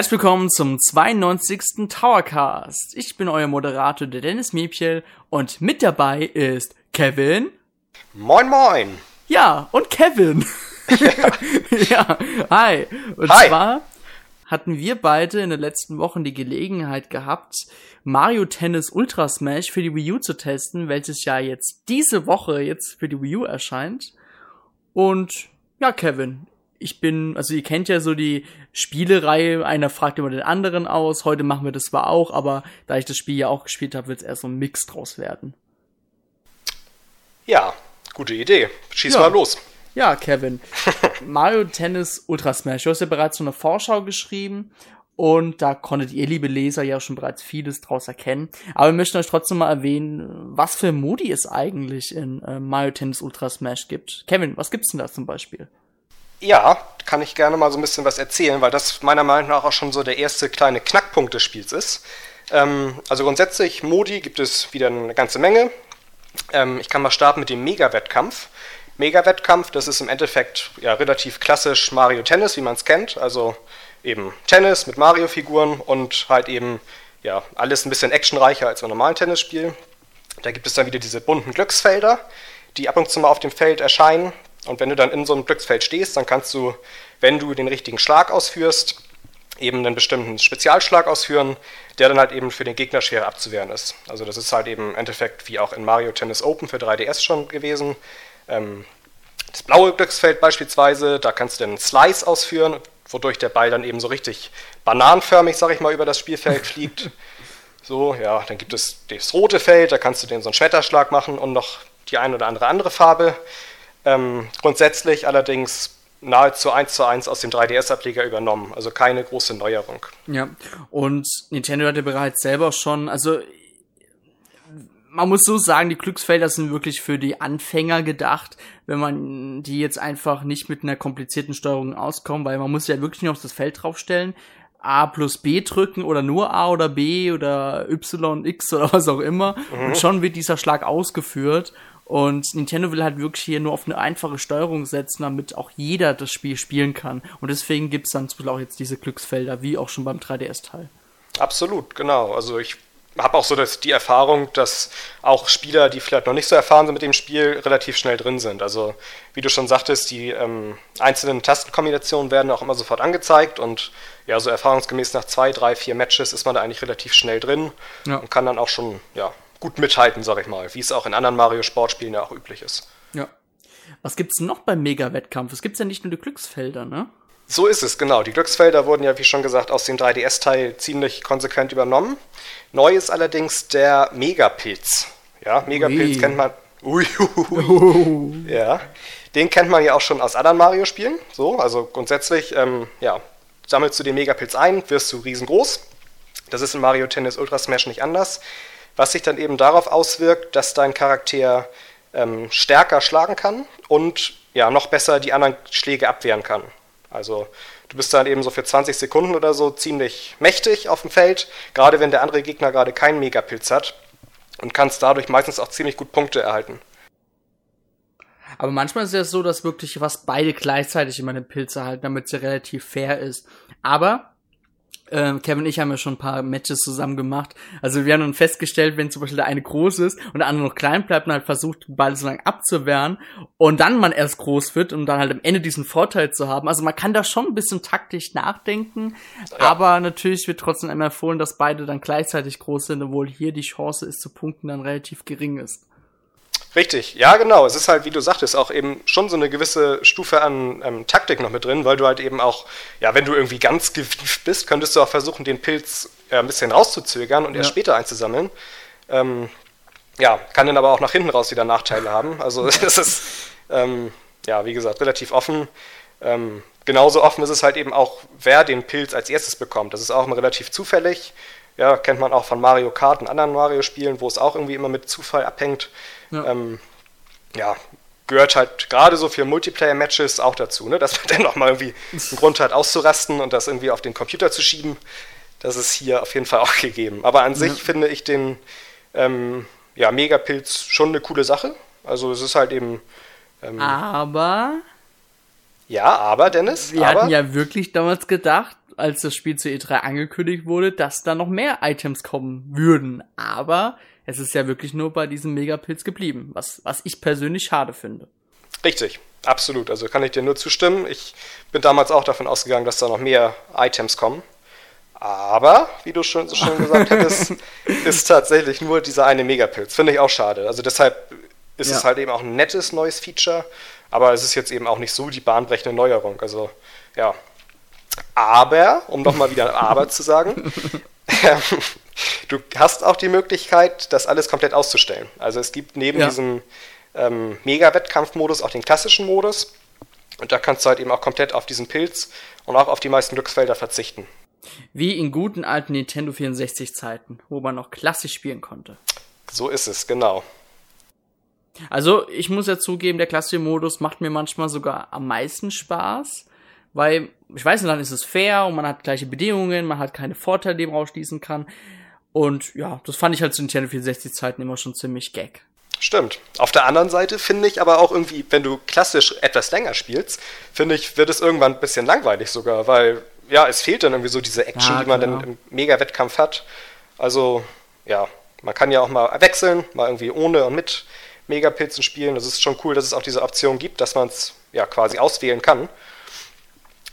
Herzlich willkommen zum 92. Towercast. Ich bin euer Moderator, der Dennis Miepchel, und mit dabei ist Kevin. Moin, moin. Ja, und Kevin. Ja, ja hi. Und Hi. zwar hatten wir beide in den letzten Wochen die Gelegenheit gehabt, Mario Tennis Ultra Smash für die Wii U zu testen, welches ja jetzt diese Woche jetzt für die Wii U erscheint. Und ja, Kevin, ich bin, also ihr kennt ja so die Spielereihe, einer fragt immer den anderen aus. Heute machen wir das zwar auch, aber da ich das Spiel ja auch gespielt habe, wird es eher so ein Mix draus werden. Ja, gute Idee. Schieß Ja. mal los. Ja, Kevin. Mario Tennis Ultra Smash. Du hast ja bereits so eine Vorschau geschrieben und da konntet ihr, liebe Leser, ja schon bereits vieles draus erkennen. Aber wir möchten euch trotzdem mal erwähnen, was für Modi es eigentlich in äh, Mario Tennis Ultra Smash gibt. Kevin, was gibt's denn da zum Beispiel? Ja, kann ich gerne mal so ein bisschen was erzählen, weil das meiner Meinung nach auch schon so der erste kleine Knackpunkt des Spiels ist. Ähm, also grundsätzlich, Modi gibt es wieder eine ganze Menge. Ähm, ich kann mal starten mit dem Mega-Wettkampf. Mega-Wettkampf, das ist im Endeffekt ja relativ klassisch Mario Tennis, wie man es kennt. Also eben Tennis mit Mario-Figuren und halt eben ja alles ein bisschen actionreicher als beim normalen Tennisspiel. Da gibt es dann wieder diese bunten Glücksfelder, die ab und zu mal auf dem Feld erscheinen. Und wenn du dann in so einem Glücksfeld stehst, dann kannst du, wenn du den richtigen Schlag ausführst, eben einen bestimmten Spezialschlag ausführen, der dann halt eben für den Gegner schwer abzuwehren ist. Also das ist halt eben im Endeffekt wie auch in Mario Tennis Open für 3DS schon gewesen. Ähm, das blaue Glücksfeld beispielsweise, da kannst du einen Slice ausführen, wodurch der Ball dann eben so richtig bananenförmig, sag ich mal, über das Spielfeld fliegt. So, ja, dann gibt es das rote Feld, da kannst du den so einen Schmetterschlag machen und noch die ein oder andere andere Farbe. Ähm, grundsätzlich allerdings nahezu eins zu eins aus dem 3DS-Ableger übernommen, also keine große Neuerung. Ja, und Nintendo hatte bereits selber schon, also man muss so sagen, die Glücksfelder sind wirklich für die Anfänger gedacht, wenn man die jetzt einfach nicht mit einer komplizierten Steuerung auskommt, weil man muss ja wirklich nur auf das Feld draufstellen, A plus B drücken oder nur A oder B oder Y, X oder was auch immer. Und schon wird dieser Schlag ausgeführt und Nintendo will halt wirklich hier nur auf eine einfache Steuerung setzen, damit auch jeder das Spiel spielen kann und deswegen gibt's dann zum Beispiel auch jetzt diese Glücksfelder, wie auch schon beim 3DS-Teil. Absolut, genau. Also ich habe auch so das, die Erfahrung, dass auch Spieler, die vielleicht noch nicht so erfahren sind mit dem Spiel, relativ schnell drin sind. Also wie du schon sagtest, die ähm, einzelnen Tastenkombinationen werden auch immer sofort angezeigt und ja, so erfahrungsgemäß nach zwei, drei, vier Matches ist man da eigentlich relativ schnell drin Ja. und kann dann auch schon ja, gut mithalten, sag ich mal, wie es auch in anderen Mario-Sportspielen ja auch üblich ist. Ja. Was gibt's noch beim Mega-Wettkampf? Es gibt's ja nicht nur die Glücksfelder, ne? So ist es, genau. Die Glücksfelder wurden ja, wie schon gesagt, aus dem 3DS-Teil ziemlich konsequent übernommen. Neu ist allerdings der Megapilz. Ja, Megapilz Ui. kennt man. Ui, ui, ui. Ja, den kennt man ja auch schon aus anderen Mario-Spielen. So, also grundsätzlich, ähm, ja, sammelst du den Megapilz ein, wirst du riesengroß. Das ist in Mario Tennis Ultra Smash nicht anders. Was sich dann eben darauf auswirkt, dass dein Charakter ähm, stärker schlagen kann und ja, noch besser die anderen Schläge abwehren kann. Also du bist dann eben so für 20 Sekunden oder so ziemlich mächtig auf dem Feld, gerade wenn der andere Gegner gerade keinen Megapilz hat und kannst dadurch meistens auch ziemlich gut Punkte erhalten. Aber manchmal ist es ja so, dass wirklich fast beide gleichzeitig immer den Pilz erhalten, damit es ja relativ fair ist. Aber ähm, Kevin und ich haben ja schon ein paar Matches zusammen gemacht. Also wir haben dann festgestellt, wenn zum Beispiel der eine groß ist und der andere noch klein bleibt und halt versucht, Ball so lange abzuwehren und dann man erst groß wird, um dann halt am Ende diesen Vorteil zu haben. Also man kann da schon ein bisschen taktisch nachdenken, aber natürlich wird trotzdem einmal empfohlen, dass beide dann gleichzeitig groß sind, obwohl hier die Chance ist zu punkten dann relativ gering ist. Richtig, ja genau. Es ist halt, wie du sagtest, auch eben schon so eine gewisse Stufe an ähm, Taktik noch mit drin, weil du halt eben auch, ja, wenn du irgendwie ganz gewieft bist, könntest du auch versuchen, den Pilz äh, ein bisschen rauszuzögern und erst Ja. später einzusammeln. Ähm, ja, kann dann aber auch nach hinten raus wieder Nachteile haben. Also es ist, ähm, ja, wie gesagt, relativ offen. Ähm, genauso offen ist es halt eben auch, wer den Pilz als erstes bekommt. Das ist auch immer relativ zufällig. Ja, kennt man auch von Mario Kart und anderen Mario-Spielen, wo es auch irgendwie immer mit Zufall abhängt. Ja. Ähm, ja, gehört halt gerade so für Multiplayer-Matches auch dazu, ne? dass man dann noch mal irgendwie einen Grund hat auszurasten und das irgendwie auf den Computer zu schieben. Das ist hier auf jeden Fall auch gegeben. Aber an sich finde ich den ähm, ja, Megapilz schon eine coole Sache. Also es ist halt eben ähm, Aber ja, aber Dennis, wir aber hatten ja wirklich damals gedacht, als das Spiel zur E3 angekündigt wurde, dass da noch mehr Items kommen würden. Aber es ist ja wirklich nur bei diesem Megapilz geblieben, was, was ich persönlich schade finde. Richtig, absolut. Also kann ich dir nur zustimmen. Ich bin damals auch davon ausgegangen, dass da noch mehr Items kommen. Aber, wie du schon so schön gesagt hattest, ist tatsächlich nur dieser eine Megapilz. Finde ich auch schade. Also deshalb ist ja. es halt eben auch ein nettes neues Feature, aber es ist jetzt eben auch nicht so die bahnbrechende Neuerung. Also, ja. Aber, um nochmal wieder Aber zu sagen, ähm, du hast auch die Möglichkeit, das alles komplett auszustellen. Also es gibt neben ja. diesem ähm, Mega-Wettkampfmodus auch den klassischen Modus. Und da kannst du halt eben auch komplett auf diesen Pilz und auch auf die meisten Glücksfelder verzichten. Wie in guten alten Nintendo 64 Zeiten, wo man noch klassisch spielen konnte. So ist es, genau. Also, ich muss ja zugeben, der klassische Modus macht mir manchmal sogar am meisten Spaß, weil, ich weiß nicht, dann ist es fair und man hat gleiche Bedingungen, man hat keine Vorteile, die man rausschließen kann. Und ja, das fand ich halt zu Nintendo 64 Zeiten immer schon ziemlich gag. Stimmt. Auf der anderen Seite finde ich aber auch irgendwie, wenn du klassisch etwas länger spielst, finde ich, wird es irgendwann ein bisschen langweilig sogar, weil ja, es fehlt dann irgendwie so diese Action, ja, die man dann im Mega-Wettkampf hat. Also, ja, man kann ja auch mal wechseln, mal irgendwie ohne und mit Megapilzen spielen. Das ist schon cool, dass es auch diese Option gibt, dass man es ja quasi auswählen kann.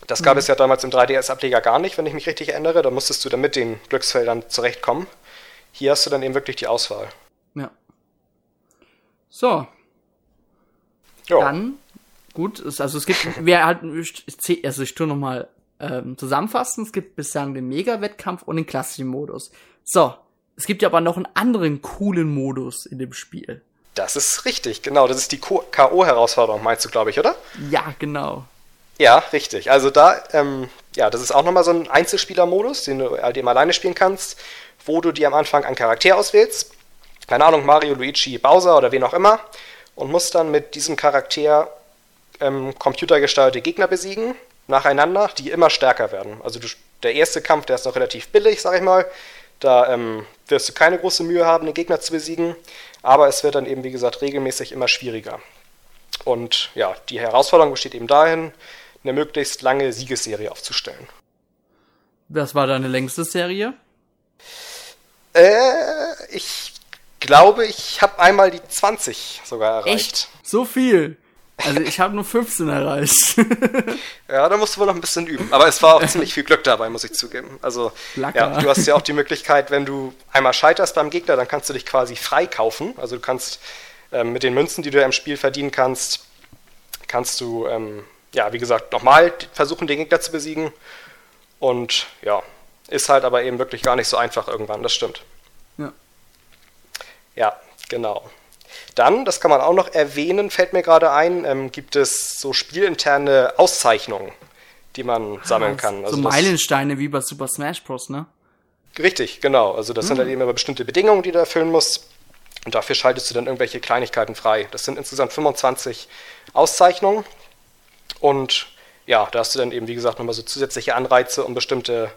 Das gab mhm. es ja damals im 3DS-Ableger gar nicht, wenn ich mich richtig erinnere. Da musstest du dann mit den Glücksfeldern zurechtkommen. Hier hast du dann eben wirklich die Auswahl. Ja. So. Jo. Dann, gut, also es gibt, wir halt, also ich tue nochmal ähm, zusammenfassen. Es gibt bislang den Mega-Wettkampf und den klassischen Modus. So, es gibt ja aber noch einen anderen coolen Modus in dem Spiel. Das ist richtig, genau. Das ist die K.O.-Herausforderung, meinst du, glaube ich, oder? Ja, genau. Ja, richtig. Also da, ähm, ja, das ist auch nochmal so ein Einzelspieler-Modus, den du halt eben alleine spielen kannst, wo du dir am Anfang einen Charakter auswählst. Keine Ahnung, Mario, Luigi, Bowser oder wen auch immer. Und musst dann mit diesem Charakter ähm, computergesteuerte Gegner besiegen nacheinander, die immer stärker werden. Also du, der erste Kampf, der ist noch relativ billig, sag ich mal. Da ähm, wirst du keine große Mühe haben, den Gegner zu besiegen. Aber es wird dann eben, wie gesagt, regelmäßig immer schwieriger. Und ja, die Herausforderung besteht eben dahin, eine möglichst lange Siegesserie aufzustellen. Was war deine längste Serie? Äh, ich glaube, ich habe einmal die 20 sogar erreicht. Echt? So viel? Also ich habe nur 15 erreicht. ja, da musst du wohl noch ein bisschen üben. Aber es war auch ziemlich viel Glück dabei, muss ich zugeben. Also ja, du hast ja auch die Möglichkeit, wenn du einmal scheiterst beim Gegner, dann kannst du dich quasi freikaufen. Also du kannst ähm, mit den Münzen, die du im Spiel verdienen kannst, kannst du, ähm, ja, wie gesagt, nochmal versuchen, den Gegner zu besiegen. Und ja, ist halt aber eben wirklich gar nicht so einfach irgendwann, das stimmt. Ja. Ja, genau. Dann, das kann man auch noch erwähnen, fällt mir gerade ein, ähm, gibt es so spielinterne Auszeichnungen, die man sammeln ah, kann. Also so Meilensteine wie bei Super Smash Bros., ne? Richtig, genau. Also das hm. sind halt eben immer bestimmte Bedingungen, die du erfüllen musst. Und dafür schaltest du dann irgendwelche Kleinigkeiten frei. Das sind insgesamt 25 Auszeichnungen. Und ja, da hast du dann eben, wie gesagt, nochmal so zusätzliche Anreize, um bestimmte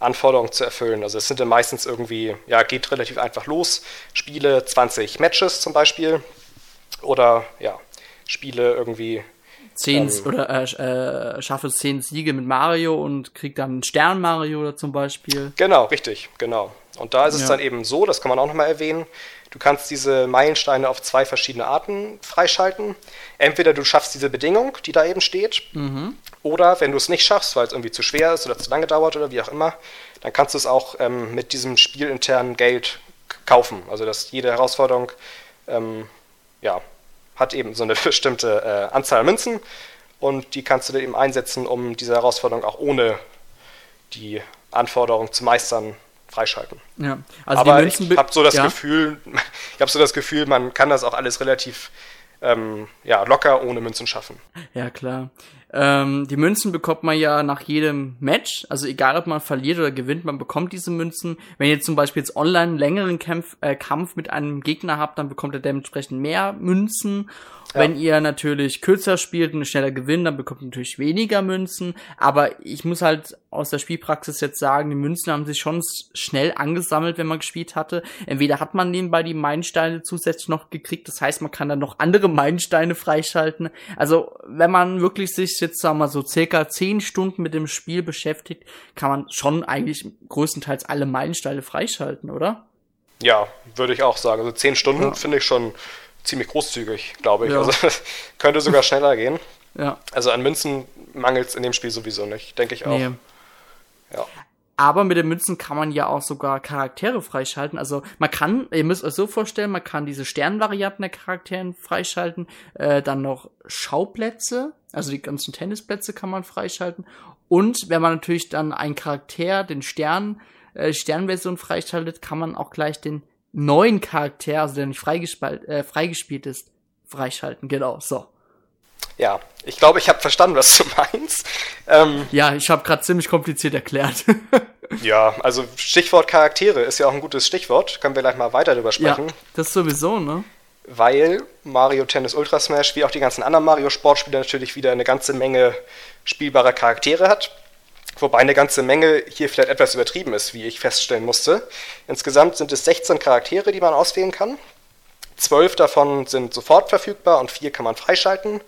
Anforderungen zu erfüllen. Also es sind dann meistens irgendwie, ja, geht relativ einfach los. Spiele 20 Matches zum Beispiel. Oder ja, Spiele irgendwie. Zehn ähm, oder äh, äh, schaffe zehn Siege mit Mario und krieg dann einen Stern Mario oder zum Beispiel. Genau, richtig, genau. Und da ist es ja. dann eben so, das kann man auch nochmal erwähnen, du kannst diese Meilensteine auf zwei verschiedene Arten freischalten. Entweder du schaffst diese Bedingung, die da eben steht, mhm. Oder wenn du es nicht schaffst, weil es irgendwie zu schwer ist oder zu lange dauert oder wie auch immer, dann kannst du es auch ähm, mit diesem spielinternen Geld kaufen. Also dass jede Herausforderung ähm, ja, hat eben so eine bestimmte äh, Anzahl Münzen und die kannst du dann eben einsetzen, um diese Herausforderung auch ohne die Anforderung zu meistern freischalten. Ja, also Aber ich habe so das ja. Gefühl, ich habe so das Gefühl, man kann das auch alles relativ ähm, ja, locker ohne Münzen schaffen. Ja, klar. Ähm, die Münzen bekommt man ja nach jedem Match, also egal ob man verliert oder gewinnt, man bekommt diese Münzen. Wenn ihr zum Beispiel jetzt online einen längeren Kampf, äh, Kampf mit einem Gegner habt, dann bekommt ihr dementsprechend mehr Münzen ja. Wenn ihr natürlich kürzer spielt und schneller gewinnt, dann bekommt ihr natürlich weniger Münzen. Aber ich muss halt aus der Spielpraxis jetzt sagen, die Münzen haben sich schon schnell angesammelt, wenn man gespielt hatte. Entweder hat man nebenbei die Meilensteine zusätzlich noch gekriegt, das heißt, man kann dann noch andere Meilensteine freischalten. Also, wenn man wirklich sich jetzt, sagen wir mal, so circa zehn Stunden mit dem Spiel beschäftigt, kann man schon eigentlich größtenteils alle Meilensteine freischalten, oder? Ja, würde ich auch sagen. Also zehn Stunden ja. finde ich schon ziemlich großzügig, glaube ich. Ja. Also könnte sogar schneller gehen. Ja. Also an Münzen mangelt es in dem Spiel sowieso nicht, denke ich auch. Nee. Ja. Aber mit den Münzen kann man ja auch sogar Charaktere freischalten. Also man kann, ihr müsst euch so vorstellen, man kann diese Sternvarianten der Charakteren freischalten, äh, dann noch Schauplätze, also die ganzen Tennisplätze kann man freischalten. Und wenn man natürlich dann einen Charakter, den Stern, äh, Sternversion freischaltet, kann man auch gleich den neuen Charakter, also der nicht freigespielt, äh, freigespielt ist, freischalten. Genau, so. Ja, ich glaube, ich habe verstanden, was du meinst. Ähm, ja, ich habe gerade ziemlich kompliziert erklärt. ja, also Stichwort Charaktere ist ja auch ein gutes Stichwort. Können wir gleich mal weiter drüber sprechen. Ja, das sowieso, ne? Weil Mario Tennis Ultra Smash, wie auch die ganzen anderen Mario Sportspiele, natürlich wieder eine ganze Menge spielbarer Charaktere hat. Wobei eine ganze Menge hier vielleicht etwas übertrieben ist, wie ich feststellen musste. Insgesamt sind es 16 Charaktere, die man auswählen kann. Zwölf davon sind sofort verfügbar und vier kann man freischalten.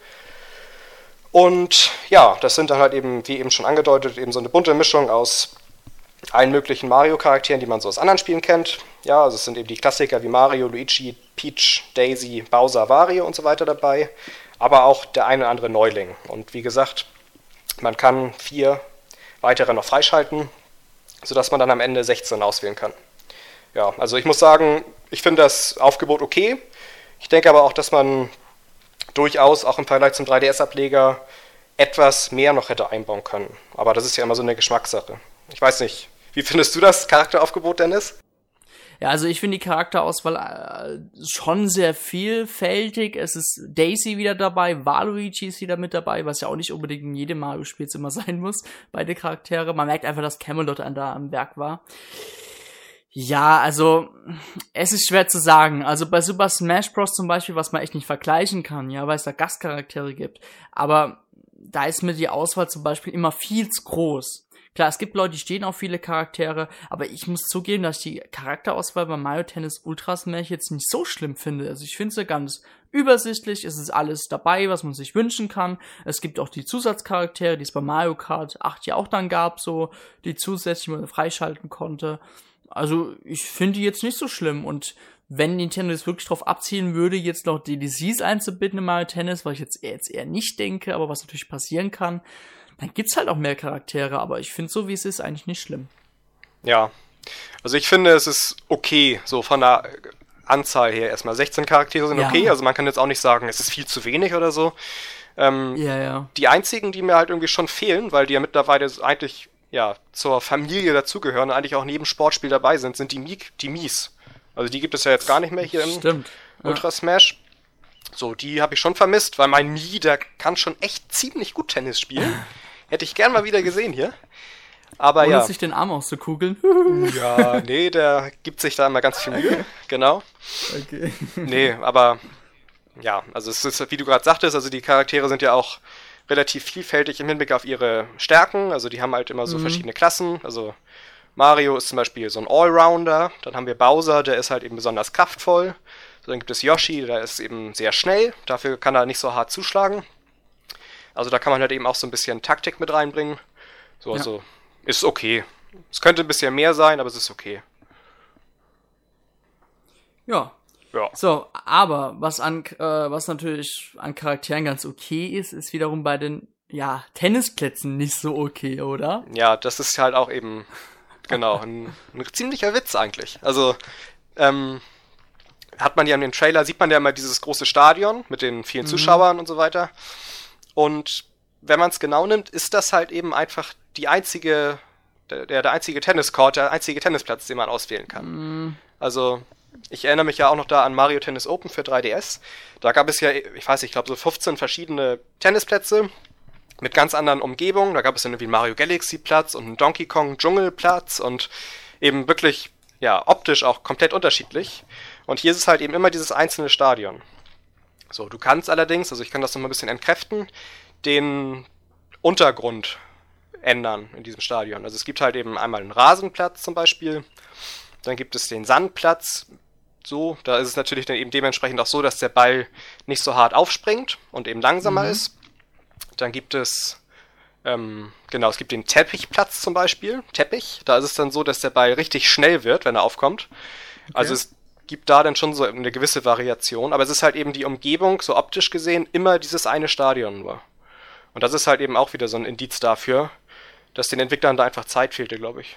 Und ja, das sind dann halt eben, wie eben schon angedeutet, eben so eine bunte Mischung aus allen möglichen Mario-Charakteren, die man so aus anderen Spielen kennt. Ja, also es sind eben die Klassiker wie Mario, Luigi, Peach, Daisy, Bowser, Wario und so weiter dabei. Aber auch der eine oder andere Neuling. Und wie gesagt, man kann vier weitere noch freischalten, sodass man dann am Ende 16 auswählen kann. Ja, also ich muss sagen, ich finde das Aufgebot okay. Ich denke aber auch, dass man durchaus auch im Vergleich zum 3DS-Ableger etwas mehr noch hätte einbauen können. Aber das ist ja immer so eine Geschmackssache. Ich weiß nicht, wie findest du das Charakteraufgebot, Dennis? Ja, also ich finde die Charakterauswahl äh, schon sehr vielfältig. Es ist Daisy wieder dabei, Waluigi ist wieder mit dabei, was ja auch nicht unbedingt in jedem Mario-Spiel immer sein muss, beide Charaktere. Man merkt einfach, dass Camelot an da am Werk war. Ja, also es ist schwer zu sagen. Also bei Super Smash Bros. zum Beispiel, was man echt nicht vergleichen kann, ja, weil es da Gastcharaktere gibt. Aber da ist mir die Auswahl zum Beispiel immer viel zu groß. Klar, es gibt Leute, die stehen auf viele Charaktere, aber ich muss zugeben, dass ich die Charakterauswahl bei Mario Tennis Ultra Smash jetzt nicht so schlimm finde. Also ich finde sie ganz übersichtlich, es ist alles dabei, was man sich wünschen kann. Es gibt auch die Zusatzcharaktere, die es bei Mario Kart 8 ja auch dann gab, so, die zusätzlich man freischalten konnte. Also ich finde die jetzt nicht so schlimm und wenn Nintendo jetzt wirklich drauf abzielen würde, jetzt noch DLCs einzubinden in Mario Tennis, was ich jetzt eher nicht denke, aber was natürlich passieren kann, dann gibt's halt auch mehr Charaktere, aber ich finde so wie es ist eigentlich nicht schlimm. Ja. Also ich finde, es ist okay, so von der Anzahl her erstmal. 16 Charaktere sind ja. okay, also man kann jetzt auch nicht sagen, es ist viel zu wenig oder so. Ähm, ja, ja. Die einzigen, die mir halt irgendwie schon fehlen, weil die ja mittlerweile eigentlich ja, zur Familie dazugehören und eigentlich auch neben Sportspiel dabei sind, sind die, Mik die Mies. Also die gibt es ja jetzt gar nicht mehr hier im Ultra Smash. So, die habe ich schon vermisst, weil mein Mii, der kann schon echt ziemlich gut Tennis spielen. Hätte ich gern mal wieder gesehen hier. Aber Ohne ja. sich den Arm auszukugeln. ja, nee, der gibt sich da immer ganz viel Mühe. Genau. Okay. Nee, aber ja, also es ist, wie du gerade sagtest, also die Charaktere sind ja auch relativ vielfältig im Hinblick auf ihre Stärken. Also die haben halt immer so mhm. verschiedene Klassen. Also Mario ist zum Beispiel so ein Allrounder. Dann haben wir Bowser, der ist halt eben besonders kraftvoll. Dann gibt es Yoshi, der ist eben sehr schnell. Dafür kann er nicht so hart zuschlagen. Also da kann man halt eben auch so ein bisschen Taktik mit reinbringen. So, ja. also ist okay. Es könnte ein bisschen mehr sein, aber es ist okay. Ja, ja. So, aber was an äh, was natürlich an Charakteren ganz okay ist, ist wiederum bei den ja Tennisplätzen nicht so okay, oder? Ja, das ist halt auch eben genau ein, ein ziemlicher Witz eigentlich. Also ähm, hat man ja in den Trailer sieht man ja immer dieses große Stadion mit den vielen mhm. Zuschauern und so weiter. Und wenn man es genau nimmt, ist das halt eben einfach die einzige der, der einzige Tenniscourt, der einzige Tennisplatz, den man auswählen kann. Mhm. Also ich erinnere mich ja auch noch da an Mario Tennis Open für 3DS. Da gab es ja, ich weiß nicht, ich glaube so 15 verschiedene Tennisplätze mit ganz anderen Umgebungen. Da gab es dann irgendwie einen Mario Galaxy Platz und einen Donkey Kong Dschungelplatz und eben wirklich, ja, optisch auch komplett unterschiedlich. Und hier ist es halt eben immer dieses einzelne Stadion. So, du kannst allerdings, also ich kann das nochmal ein bisschen entkräften, den Untergrund ändern in diesem Stadion. Also es gibt halt eben einmal einen Rasenplatz zum Beispiel, dann gibt es den Sandplatz so. Da ist es natürlich dann eben dementsprechend auch so, dass der Ball nicht so hart aufspringt und eben langsamer mhm. ist. Dann gibt es, ähm, genau, es gibt den Teppichplatz zum Beispiel. Teppich. Da ist es dann so, dass der Ball richtig schnell wird, wenn er aufkommt. Okay. Also es gibt da dann schon so eine gewisse Variation. Aber es ist halt eben die Umgebung, so optisch gesehen, immer dieses eine Stadion nur. Und das ist halt eben auch wieder so ein Indiz dafür, dass den Entwicklern da einfach Zeit fehlte, glaube ich.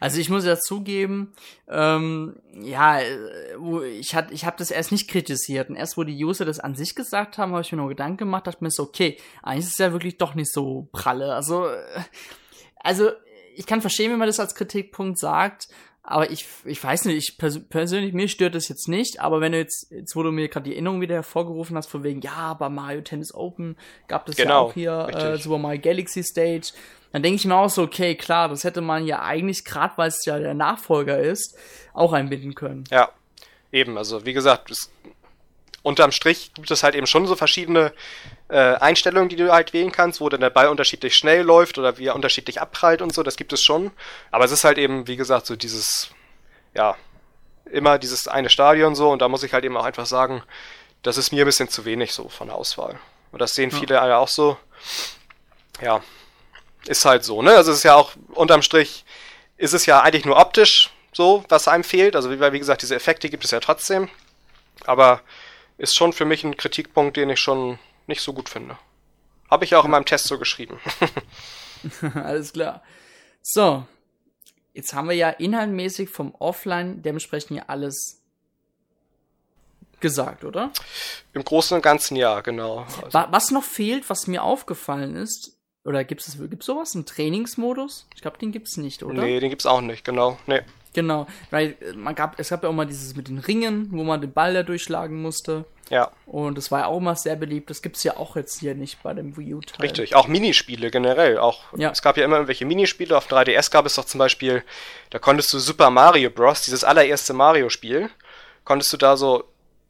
Also ich muss ja zugeben, ähm, ja, ich hat, ich habe das erst nicht kritisiert. Und erst wo die User das an sich gesagt haben, habe ich mir nur Gedanken gemacht, dachte mir so, okay, eigentlich ist es ja wirklich doch nicht so pralle. Also, also ich kann verstehen, wenn man das als Kritikpunkt sagt, aber ich, ich weiß nicht, ich pers persönlich, mir stört das jetzt nicht, aber wenn du jetzt, jetzt wo du mir gerade die Erinnerung wieder hervorgerufen hast, von wegen, ja, bei Mario Tennis Open gab es genau, ja auch hier äh, Super Mario Galaxy Stage, dann denke ich mir auch so, okay, klar, das hätte man ja eigentlich, gerade weil es ja der Nachfolger ist, auch einbinden können. Ja, eben, also wie gesagt, es, unterm Strich gibt es halt eben schon so verschiedene äh, Einstellungen, die du halt wählen kannst, wo dann der Ball unterschiedlich schnell läuft oder wie er unterschiedlich abprallt und so, das gibt es schon. Aber es ist halt eben, wie gesagt, so dieses, ja, immer dieses eine Stadion so und da muss ich halt eben auch einfach sagen, das ist mir ein bisschen zu wenig so von der Auswahl. Und das sehen viele ja auch so. Ja, ist halt so, ne? Also es ist ja auch unterm Strich ist es ja eigentlich nur optisch so, was einem fehlt. Also wie, wie gesagt, diese Effekte gibt es ja trotzdem. Aber ist schon für mich ein Kritikpunkt, den ich schon nicht so gut finde. Habe ich auch in meinem Test so geschrieben. Alles klar. So, jetzt haben wir ja inhaltmäßig vom Offline dementsprechend ja alles gesagt, oder? Im Großen und Ganzen ja, genau. Also. Was noch fehlt, was mir aufgefallen ist, oder gibt es gibt's sowas, einen Trainingsmodus? Ich glaube, den gibt es nicht, oder? Nee, den gibt es auch nicht, genau. Nee. Genau, weil äh, man gab, es gab ja auch mal dieses mit den Ringen, wo man den Ball da durchschlagen musste. Ja. Und das war ja auch mal sehr beliebt. Das gibt es ja auch jetzt hier nicht bei dem Wii U-Teil. Richtig, auch Minispiele generell. Auch, ja. Es gab ja immer irgendwelche Minispiele. Auf 3DS gab es doch zum Beispiel, da konntest du Super Mario Bros., dieses allererste Mario-Spiel, konntest du da so,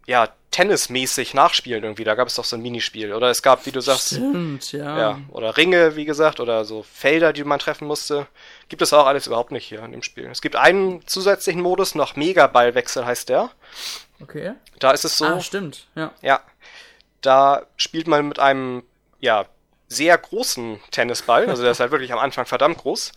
ja, tennismäßig nachspielen irgendwie. Da gab es doch so ein Minispiel. Oder es gab, wie du sagst, Stimmt, ja. ja. Oder Ringe, wie gesagt, oder so Felder, die man treffen musste. Gibt es auch alles überhaupt nicht hier in dem Spiel. Es gibt einen zusätzlichen Modus, noch Megaballwechsel heißt der. Okay. Da ist es so. Ah, stimmt, ja. Ja. Da spielt man mit einem, ja, sehr großen Tennisball, also der ist halt wirklich am Anfang verdammt groß,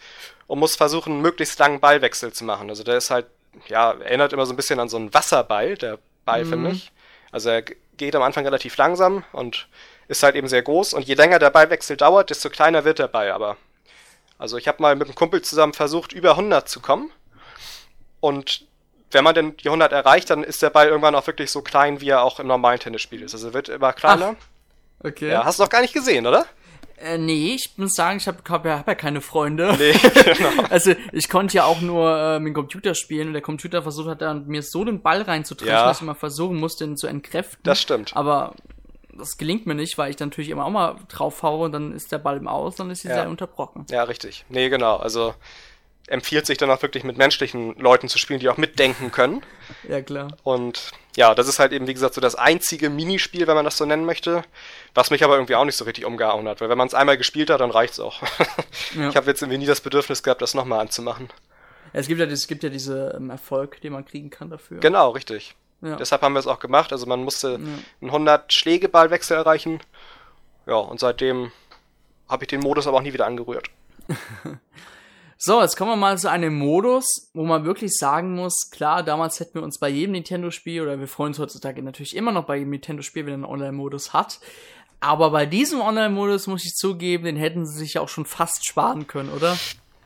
und muss versuchen, möglichst langen Ballwechsel zu machen. Also der ist halt, ja, erinnert immer so ein bisschen an so einen Wasserball, der Ball, mhm. finde ich. Also er geht am Anfang relativ langsam und ist halt eben sehr groß. Und je länger der Ballwechsel dauert, desto kleiner wird der Ball aber. Also ich habe mal mit einem Kumpel zusammen versucht, über 100 zu kommen. Und wenn man denn die 100 erreicht, dann ist der Ball irgendwann auch wirklich so klein, wie er auch im normalen Tennisspiel ist. Also er wird immer kleiner. Ach, okay. Ja, hast du noch gar nicht gesehen, oder? Äh, nee, ich muss sagen, ich habe hab ja, hab ja keine Freunde. Nee, genau. Also ich konnte ja auch nur äh, mit dem Computer spielen und der Computer versucht hat dann mir so den Ball reinzutreffen, ja. dass ich mal versuchen musste, ihn zu entkräften. Das stimmt. Aber das gelingt mir nicht, weil ich natürlich immer auch mal drauf haue und dann ist der Ball im Aus, dann ist sie ja. sehr unterbrochen. Ja, richtig. Nee, genau. Also empfiehlt sich dann auch wirklich mit menschlichen Leuten zu spielen, die auch mitdenken können. Ja, klar. Und ja, das ist halt eben, wie gesagt, so das einzige Minispiel, wenn man das so nennen möchte, was mich aber irgendwie auch nicht so richtig umgehauen hat, weil wenn man es einmal gespielt hat, dann reicht's auch. ja. Ich habe jetzt irgendwie nie das Bedürfnis gehabt, das nochmal anzumachen. Es gibt ja, es gibt ja diese ähm, Erfolg, den man kriegen kann dafür. Genau, richtig. Ja. Deshalb haben wir es auch gemacht. Also man musste ja. einen 100 Schlägeballwechsel erreichen. Ja, und seitdem habe ich den Modus aber auch nie wieder angerührt. So, jetzt kommen wir mal zu einem Modus, wo man wirklich sagen muss, klar, damals hätten wir uns bei jedem Nintendo-Spiel, oder wir freuen uns heutzutage natürlich immer noch bei jedem Nintendo-Spiel, wenn er einen Online-Modus hat. Aber bei diesem Online-Modus muss ich zugeben, den hätten sie sich ja auch schon fast sparen können, oder?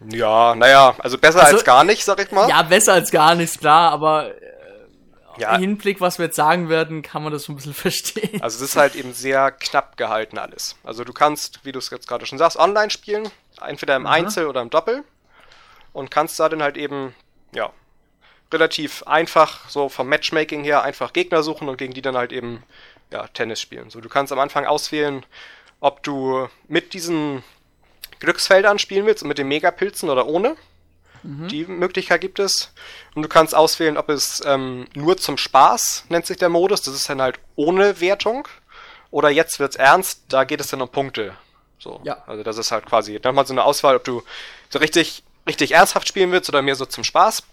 Ja, naja, also besser also, als gar nicht, sag ich mal. Ja, besser als gar nichts, klar, aber äh, ja. im Hinblick, was wir jetzt sagen werden, kann man das so ein bisschen verstehen. Also es ist halt eben sehr knapp gehalten alles. Also du kannst, wie du es jetzt gerade schon sagst, online spielen, entweder im Aha. Einzel oder im Doppel und kannst da dann halt eben, ja, relativ einfach, so vom Matchmaking her, einfach Gegner suchen und gegen die dann halt eben, ja, Tennis spielen. So, du kannst am Anfang auswählen, ob du mit diesen Glücksfeldern spielen willst und mit den Megapilzen oder ohne. Mhm. Die Möglichkeit gibt es. Und du kannst auswählen, ob es ähm, nur zum Spaß, nennt sich der Modus, das ist dann halt ohne Wertung. Oder jetzt wird's ernst, da geht es dann um Punkte. So. Ja. Also das ist halt quasi nochmal so eine Auswahl, ob du so richtig richtig ernsthaft spielen willst oder mehr so zum Spaß.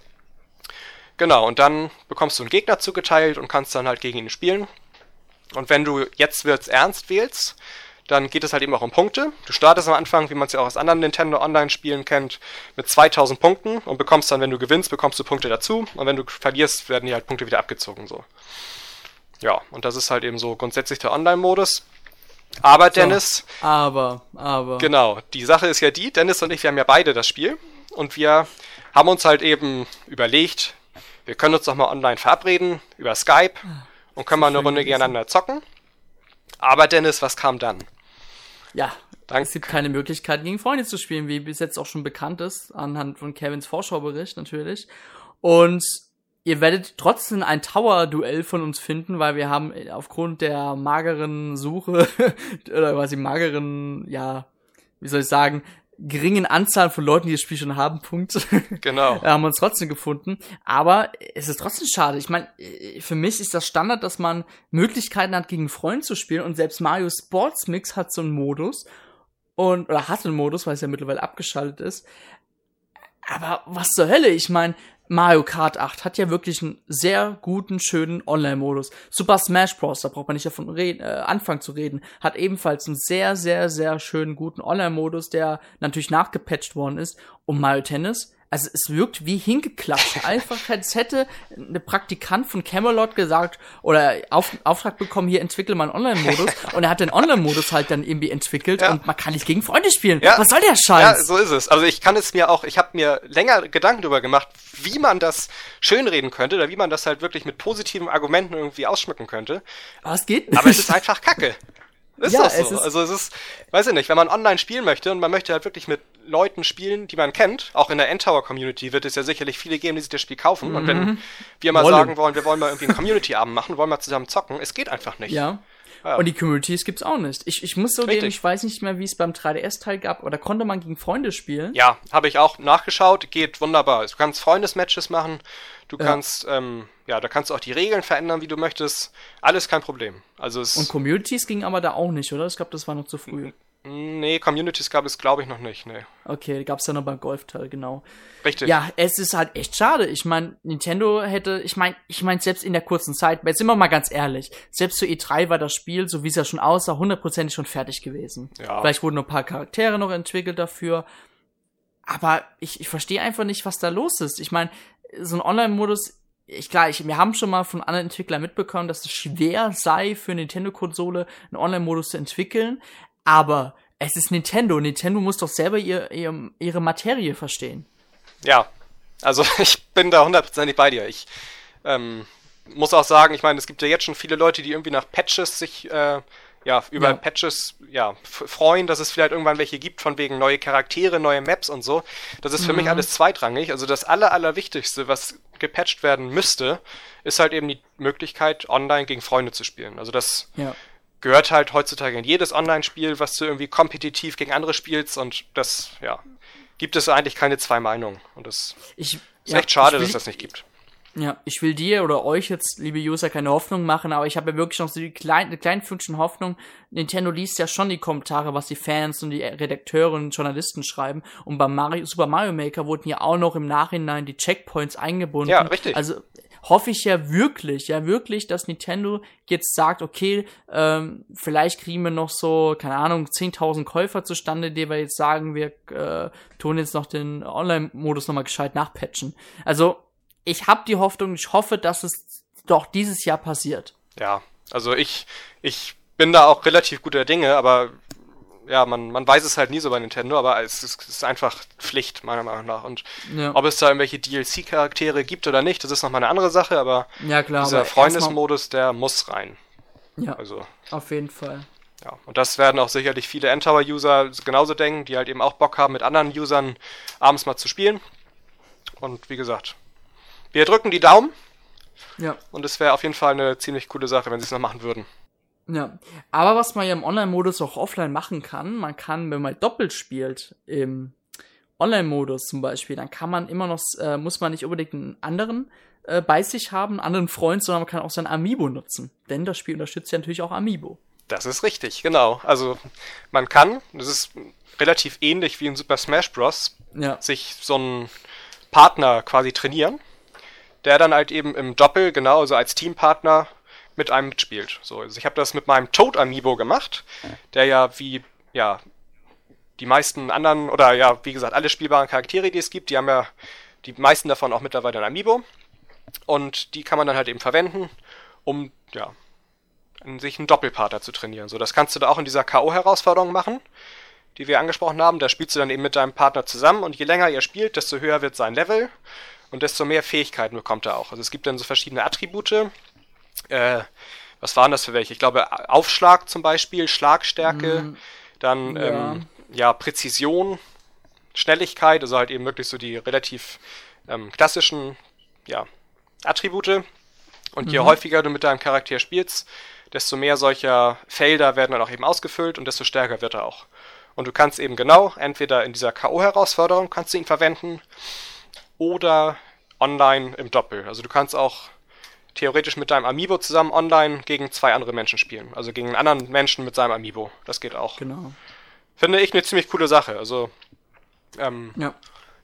Genau, und dann bekommst du einen Gegner zugeteilt und kannst dann halt gegen ihn spielen. Und wenn du jetzt wird's ernst wählst, dann geht es halt eben auch um Punkte. Du startest am Anfang, wie man es ja auch aus anderen Nintendo Online-Spielen kennt, mit 2000 Punkten und bekommst dann, wenn du gewinnst, bekommst du Punkte dazu und wenn du verlierst, werden die halt Punkte wieder abgezogen, so. Ja, und das ist halt eben so grundsätzlich der Online-Modus. Aber Dennis. So, aber, aber. Genau, die Sache ist ja die, Dennis und ich, wir haben ja beide das Spiel und wir haben uns halt eben überlegt, wir können uns doch mal online verabreden über Skype und können mal eine Runde gegeneinander zocken. Aber Dennis, was kam dann? Ja, Dank. es gibt keine Möglichkeit, gegen Freunde zu spielen, wie bis jetzt auch schon bekannt ist, anhand von Kevins Vorschaubericht natürlich. Und ihr werdet trotzdem ein Tower-Duell von uns finden, weil wir haben aufgrund der mageren Suche oder quasi mageren, ja, wie soll ich sagen, geringen Anzahl von Leuten, die das Spiel schon haben, Punkt. Genau. haben wir uns trotzdem gefunden. Aber es ist trotzdem schade. Ich meine, für mich ist das Standard, dass man Möglichkeiten hat, gegen Freunde zu spielen. Und selbst Mario Sports Mix hat so einen Modus. Und, oder hat einen Modus, weil es ja mittlerweile abgeschaltet ist. Aber was zur Hölle? Ich meine, Mario Kart 8 hat ja wirklich einen sehr guten, schönen Online-Modus. Super Smash Bros., da braucht man nicht davon reden, äh, anfangen zu reden, hat ebenfalls einen sehr, sehr, sehr schönen, guten Online-Modus, der natürlich nachgepatcht worden ist. Und Mario Tennis also es wirkt wie hingeklatscht. Einfach, als hätte eine Praktikant von Camelot gesagt oder auf, Auftrag bekommen, hier entwickle mal einen Online-Modus. und er hat den Online-Modus halt dann irgendwie entwickelt ja. und man kann nicht gegen Freunde spielen. Ja. Was soll der Scheiß? Ja, so ist es. Also ich kann es mir auch, ich habe mir länger Gedanken darüber gemacht, wie man das schönreden könnte oder wie man das halt wirklich mit positiven Argumenten irgendwie ausschmücken könnte. Aber es geht nicht. Aber es ist einfach Kacke. Ist ja, doch so. also es ist, weiß ich nicht, wenn man online spielen möchte und man möchte halt wirklich mit Leuten spielen, die man kennt, auch in der Endtower-Community wird es ja sicherlich viele geben, die sich das Spiel kaufen. Mhm. Und wenn mhm. wir mal Wolle. sagen wollen, wir wollen mal irgendwie einen Community-Abend machen, wollen mal zusammen zocken, es geht einfach nicht. Ja. Ja. Und die Communities gibt's auch nicht. Ich, ich muss so geben, ich weiß nicht mehr, wie es beim 3DS-Teil gab, da konnte man gegen Freunde spielen. Ja, habe ich auch nachgeschaut, geht wunderbar. Du kannst Freundesmatches machen, du ja. kannst, ähm, ja, da kannst du auch die Regeln verändern, wie du möchtest. Alles kein Problem. Also es Und Communities ging aber da auch nicht, oder? Ich glaube, das war noch zu früh. Nee, Communities gab es, glaube ich, noch nicht, nee. Okay, gab es ja noch beim Golfteil, genau. Richtig. Ja, es ist halt echt schade. Ich meine, Nintendo hätte, ich meine, ich meine, selbst in der kurzen Zeit, jetzt sind wir mal ganz ehrlich, selbst zu E3 war das Spiel, so wie es ja schon aussah, hundertprozentig schon fertig gewesen. Ja. Vielleicht wurden noch ein paar Charaktere noch entwickelt dafür. Aber ich, ich verstehe einfach nicht, was da los ist. Ich meine, so ein Online-Modus ich klar, ich, wir haben schon mal von anderen Entwicklern mitbekommen, dass es schwer sei für Nintendo-Konsole einen Online-Modus zu entwickeln. Aber es ist Nintendo. Nintendo muss doch selber ihr, ihr, ihre Materie verstehen. Ja, also ich bin da hundertprozentig bei dir. Ich ähm, muss auch sagen, ich meine, es gibt ja jetzt schon viele Leute, die irgendwie nach Patches sich äh, ja, über ja. Patches ja, freuen, dass es vielleicht irgendwann welche gibt, von wegen neue Charaktere, neue Maps und so. Das ist für mhm. mich alles zweitrangig. Also das Aller, Allerwichtigste, was gepatcht werden müsste, ist halt eben die Möglichkeit, online gegen Freunde zu spielen. Also das ja gehört halt heutzutage in jedes Online-Spiel, was du irgendwie kompetitiv gegen andere spielst und das, ja, gibt es eigentlich keine zwei Meinungen. Und das ich, ist ja, echt schade, dass es das nicht gibt. Ja, ich will dir oder euch jetzt, liebe User, keine Hoffnung machen, aber ich habe ja wirklich noch so die kleinen, kleinen Fünkchen Hoffnung. Nintendo liest ja schon die Kommentare, was die Fans und die Redakteure und Journalisten schreiben. Und beim Mario, Super Mario Maker wurden ja auch noch im Nachhinein die Checkpoints eingebunden. Ja, richtig. Also hoffe ich ja wirklich, ja wirklich, dass Nintendo jetzt sagt, okay, ähm, vielleicht kriegen wir noch so, keine Ahnung, 10.000 Käufer zustande, die wir jetzt sagen, wir äh, tun jetzt noch den Online-Modus nochmal gescheit nachpatchen. Also, ich habe die Hoffnung, ich hoffe, dass es doch dieses Jahr passiert. Ja, also ich, ich bin da auch relativ guter Dinge, aber ja, man, man weiß es halt nie so bei Nintendo, aber es ist, es ist einfach Pflicht, meiner Meinung nach. Und ja. ob es da irgendwelche DLC-Charaktere gibt oder nicht, das ist nochmal eine andere Sache, aber ja, klar, dieser Freundesmodus, der muss rein. Ja, also, auf jeden Fall. Ja, und das werden auch sicherlich viele Endtower-User genauso denken, die halt eben auch Bock haben, mit anderen Usern abends mal zu spielen. Und wie gesagt, wir drücken die Daumen. Ja. Und es wäre auf jeden Fall eine ziemlich coole Sache, wenn sie es noch machen würden. Ja, aber was man ja im Online-Modus auch offline machen kann, man kann, wenn man doppelt spielt, im Online-Modus zum Beispiel, dann kann man immer noch, äh, muss man nicht unbedingt einen anderen äh, bei sich haben, einen anderen Freund, sondern man kann auch sein Amiibo nutzen. Denn das Spiel unterstützt ja natürlich auch Amiibo. Das ist richtig, genau. Also man kann, das ist relativ ähnlich wie in Super Smash Bros., ja. sich so einen Partner quasi trainieren, der dann halt eben im Doppel, genau, also als Teampartner mit einem mitspielt. So, also ich habe das mit meinem Toad Amiibo gemacht, der ja wie ja die meisten anderen oder ja wie gesagt alle spielbaren Charaktere, die es gibt, die haben ja die meisten davon auch mittlerweile ein Amiibo und die kann man dann halt eben verwenden, um ja sich einen Doppelpartner zu trainieren. So, das kannst du da auch in dieser KO-Herausforderung machen, die wir angesprochen haben. Da spielst du dann eben mit deinem Partner zusammen und je länger ihr spielt, desto höher wird sein Level und desto mehr Fähigkeiten bekommt er auch. Also es gibt dann so verschiedene Attribute. Äh, was waren das für welche? Ich glaube, Aufschlag zum Beispiel, Schlagstärke, mm, dann ja. Ähm, ja, Präzision, Schnelligkeit, also halt eben wirklich so die relativ ähm, klassischen ja, Attribute. Und je mhm. häufiger du mit deinem Charakter spielst, desto mehr solcher Felder werden dann auch eben ausgefüllt und desto stärker wird er auch. Und du kannst eben genau, entweder in dieser K.O.-Herausforderung kannst du ihn verwenden oder online im Doppel. Also du kannst auch theoretisch mit deinem Amiibo zusammen online gegen zwei andere Menschen spielen. Also gegen einen anderen Menschen mit seinem Amiibo. Das geht auch. Genau. Finde ich eine ziemlich coole Sache. Also, ähm, ja.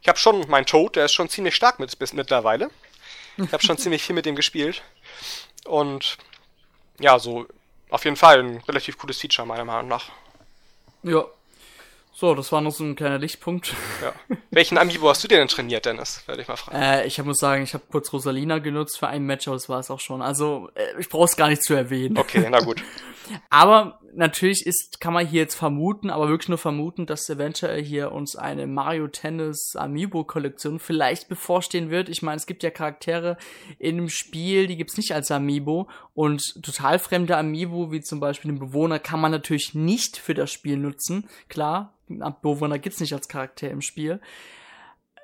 ich habe schon meinen Toad, der ist schon ziemlich stark mit, bis mittlerweile. Ich habe schon ziemlich viel mit dem gespielt. Und ja, so auf jeden Fall ein relativ cooles Feature, meiner Meinung nach. Ja, so, das war noch so ein kleiner Lichtpunkt. Ja. Welchen Amiibo hast du denn trainiert, Dennis? Werde ich mal fragen. Äh, ich muss sagen, ich habe kurz Rosalina genutzt für ein Match, aber das war es auch schon. Also, äh, ich brauche es gar nicht zu erwähnen. Okay, na gut. aber natürlich ist, kann man hier jetzt vermuten, aber wirklich nur vermuten, dass eventuell hier uns eine Mario Tennis Amiibo Kollektion vielleicht bevorstehen wird. Ich meine, es gibt ja Charaktere in dem Spiel, die gibt's nicht als Amiibo und total fremde Amiibo, wie zum Beispiel den Bewohner, kann man natürlich nicht für das Spiel nutzen. Klar, Bewohner gibt's nicht als Charakter im Spiel.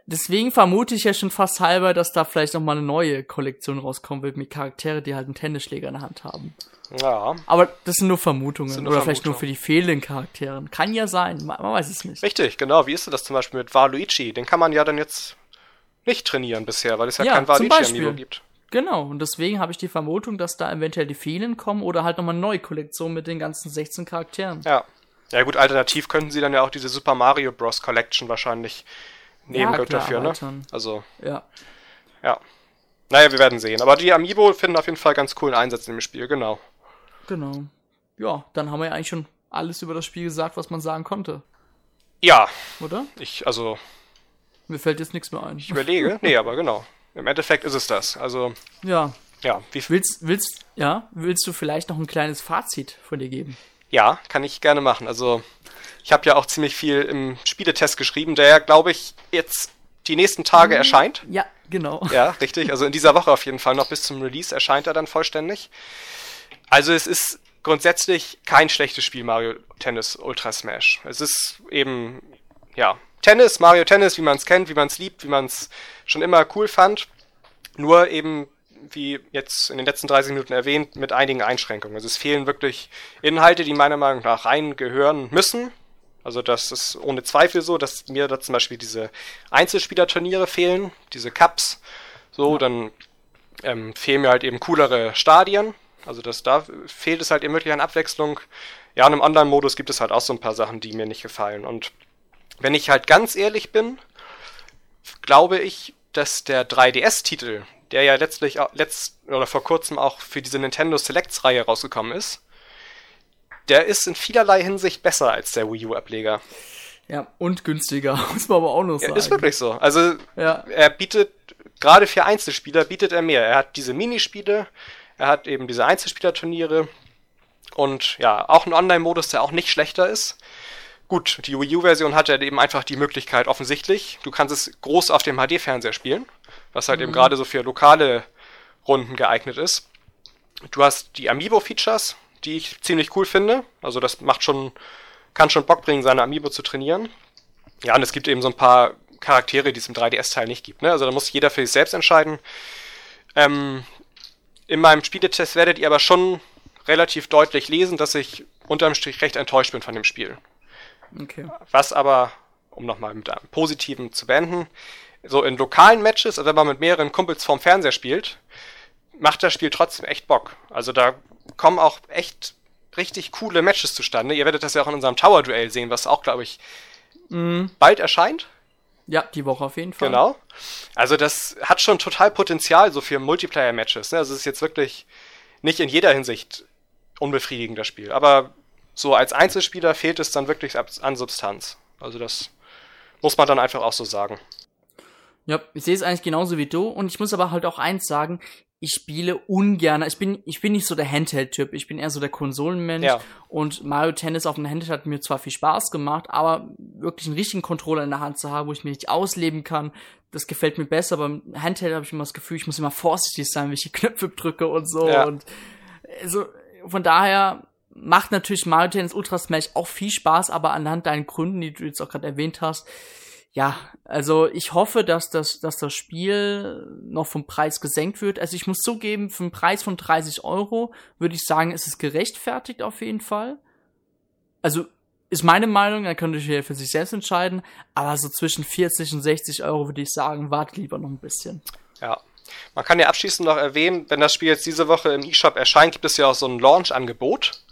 Deswegen vermute ich ja schon fast halber, dass da vielleicht noch mal eine neue Kollektion rauskommen wird mit Charaktere, die halt einen Tennisschläger in der Hand haben. Ja. Aber das sind nur Vermutungen. Sind nur oder Vermutungen. vielleicht nur für die fehlenden Charakteren. Kann ja sein, man, man, weiß es nicht. Richtig, genau. Wie ist das zum Beispiel mit Waluigi? Den kann man ja dann jetzt nicht trainieren bisher, weil es ja, ja kein Waluigi-Amiibo gibt. Genau, und deswegen habe ich die Vermutung, dass da eventuell die Fehlen kommen oder halt nochmal eine neue Kollektion mit den ganzen 16 Charakteren. Ja, ja gut, alternativ könnten sie dann ja auch diese Super Mario Bros. Collection wahrscheinlich nehmen ja, dafür, ne? Also. Ja. Ja. Naja, wir werden sehen. Aber die Amiibo finden auf jeden Fall ganz coolen Einsatz in dem Spiel, genau. Genau. Ja, dann haben wir ja eigentlich schon alles über das Spiel gesagt, was man sagen konnte. Ja. Oder? Ich, also. Mir fällt jetzt nichts mehr ein. Ich überlege. nee, aber genau. Im Endeffekt ist es das. Also. Ja. Ja. Wie willst, willst, ja, willst du vielleicht noch ein kleines Fazit von dir geben? Ja, kann ich gerne machen. Also ich habe ja auch ziemlich viel im Spieletest geschrieben, der, glaube ich, jetzt die nächsten Tage mhm. erscheint. Ja, genau. Ja, richtig. Also in dieser Woche auf jeden Fall noch bis zum Release erscheint er dann vollständig. Also es ist grundsätzlich kein schlechtes Spiel Mario Tennis Ultra Smash. Es ist eben, ja, Tennis, Mario Tennis, wie man es kennt, wie man es liebt, wie man es schon immer cool fand. Nur eben wie jetzt in den letzten 30 Minuten erwähnt, mit einigen Einschränkungen. Also es fehlen wirklich Inhalte, die meiner Meinung nach reingehören müssen. Also das ist ohne Zweifel so, dass mir da zum Beispiel diese Einzelspielerturniere fehlen, diese Cups. So, ja. dann ähm, fehlen mir halt eben coolere Stadien. Also das, da fehlt es halt eben wirklich an Abwechslung. Ja, und im Online-Modus gibt es halt auch so ein paar Sachen, die mir nicht gefallen. Und wenn ich halt ganz ehrlich bin, glaube ich, dass der 3DS-Titel, der ja letztlich letzt oder vor kurzem auch für diese Nintendo Selects Reihe rausgekommen ist, der ist in vielerlei Hinsicht besser als der Wii U Ableger. Ja, und günstiger, muss man aber auch noch sagen. Ja, ist wirklich so. Also, ja. er bietet, gerade für Einzelspieler bietet er mehr. Er hat diese Minispiele, er hat eben diese Einzelspielerturniere und ja, auch einen Online-Modus, der auch nicht schlechter ist. Gut, die Wii U-Version hat ja eben einfach die Möglichkeit, offensichtlich, du kannst es groß auf dem HD-Fernseher spielen was halt mhm. eben gerade so für lokale Runden geeignet ist. Du hast die Amiibo-Features, die ich ziemlich cool finde. Also das macht schon, kann schon Bock bringen, seine Amiibo zu trainieren. Ja, und es gibt eben so ein paar Charaktere, die es im 3DS-Teil nicht gibt. Ne? Also da muss jeder für sich selbst entscheiden. Ähm, in meinem Spieletest werdet ihr aber schon relativ deutlich lesen, dass ich unterm Strich recht enttäuscht bin von dem Spiel. Okay. Was aber, um nochmal mit einem Positiven zu beenden, so in lokalen Matches, also wenn man mit mehreren Kumpels vorm Fernseher spielt, macht das Spiel trotzdem echt Bock. Also da kommen auch echt richtig coole Matches zustande. Ihr werdet das ja auch in unserem Tower-Duell sehen, was auch, glaube ich, mm. bald erscheint. Ja, die Woche auf jeden Fall. Genau. Also das hat schon total Potenzial so für Multiplayer-Matches. Ne? Also es ist jetzt wirklich nicht in jeder Hinsicht unbefriedigend, das Spiel. Aber so als Einzelspieler fehlt es dann wirklich an Substanz. Also das muss man dann einfach auch so sagen. Ja, ich sehe es eigentlich genauso wie du und ich muss aber halt auch eins sagen, ich spiele ungern. Ich bin, ich bin nicht so der Handheld-Typ. Ich bin eher so der Konsolenmensch. Ja. Und Mario Tennis auf dem Handheld hat mir zwar viel Spaß gemacht, aber wirklich einen richtigen Controller in der Hand zu haben, wo ich mich nicht ausleben kann, das gefällt mir besser. Beim Handheld habe ich immer das Gefühl, ich muss immer vorsichtig sein, welche Knöpfe drücke und so. Ja. Und also von daher macht natürlich Mario Tennis Ultra Smash auch viel Spaß, aber anhand deinen Gründen, die du jetzt auch gerade erwähnt hast, ja, also ich hoffe, dass das, dass das Spiel noch vom Preis gesenkt wird. Also ich muss zugeben, für einen Preis von 30 Euro würde ich sagen, ist es gerechtfertigt auf jeden Fall. Also ist meine Meinung, da könnt ihr euch ja für sich selbst entscheiden. Aber so zwischen 40 und 60 Euro würde ich sagen, wartet lieber noch ein bisschen. Ja. Man kann ja abschließend noch erwähnen, wenn das Spiel jetzt diese Woche im eShop erscheint, gibt es ja auch so ein Launch-Angebot.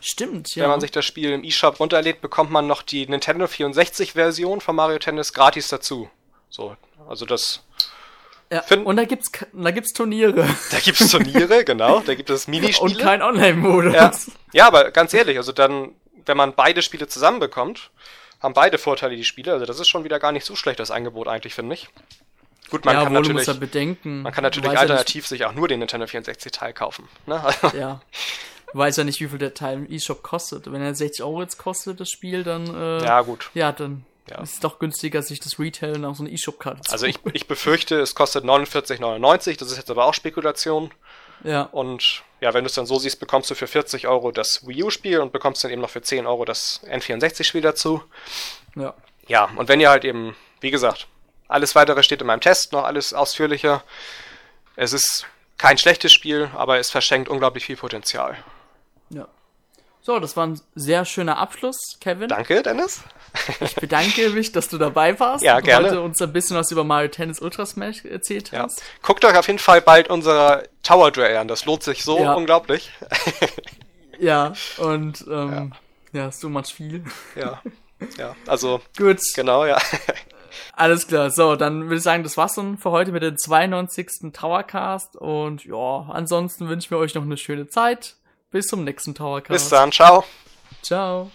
Stimmt, ja. Wenn man sich das Spiel im eShop runterlädt, bekommt man noch die Nintendo 64-Version von Mario Tennis gratis dazu. So, also das. Ja, und da gibt's, da gibt's Turniere. Da gibt's Turniere, genau. Da gibt es Minispiele. Und kein Online-Modus. Ja. ja, aber ganz ehrlich, also dann, wenn man beide Spiele zusammenbekommt, haben beide Vorteile die Spiele. Also das ist schon wieder gar nicht so schlecht, das Angebot eigentlich, finde ich. Gut, man ja, kann natürlich, ja bedenken, man kann natürlich alternativ ja sich auch nur den Nintendo 64 Teil kaufen. Ne? ja. weiß ja nicht, wie viel der Teil im E-Shop kostet. Wenn er 60 Euro jetzt kostet, das Spiel, dann. Äh, ja, gut. Ja, dann ja. ist es doch günstiger, sich das Retail nach so einer E-Shop-Karte zu Also ich, ich befürchte, es kostet 49,99. Das ist jetzt aber auch Spekulation. Ja. Und ja, wenn du es dann so siehst, bekommst du für 40 Euro das Wii U-Spiel und bekommst dann eben noch für 10 Euro das N64-Spiel dazu. Ja. Ja, und wenn ihr halt eben, wie gesagt, alles weitere steht in meinem Test, noch alles ausführlicher. Es ist kein schlechtes Spiel, aber es verschenkt unglaublich viel Potenzial. Ja. So, das war ein sehr schöner Abschluss, Kevin. Danke, Dennis. Ich bedanke mich, dass du dabei warst. Ja, gerne. Und heute uns ein bisschen was über Mario Tennis Ultra Smash erzählt ja. hast. Guckt euch auf jeden Fall bald unsere Tower Duel an. Das lohnt sich so ja. unglaublich. Ja, und ähm, ja. ja, so much viel. Ja, ja, also. Gut. Genau, ja. Alles klar. So, dann würde ich sagen, das war's dann für heute mit dem 92. Towercast. Und ja, ansonsten wünschen wir euch noch eine schöne Zeit. Bis zum nächsten Towercast. Bis dann, ciao. Ciao.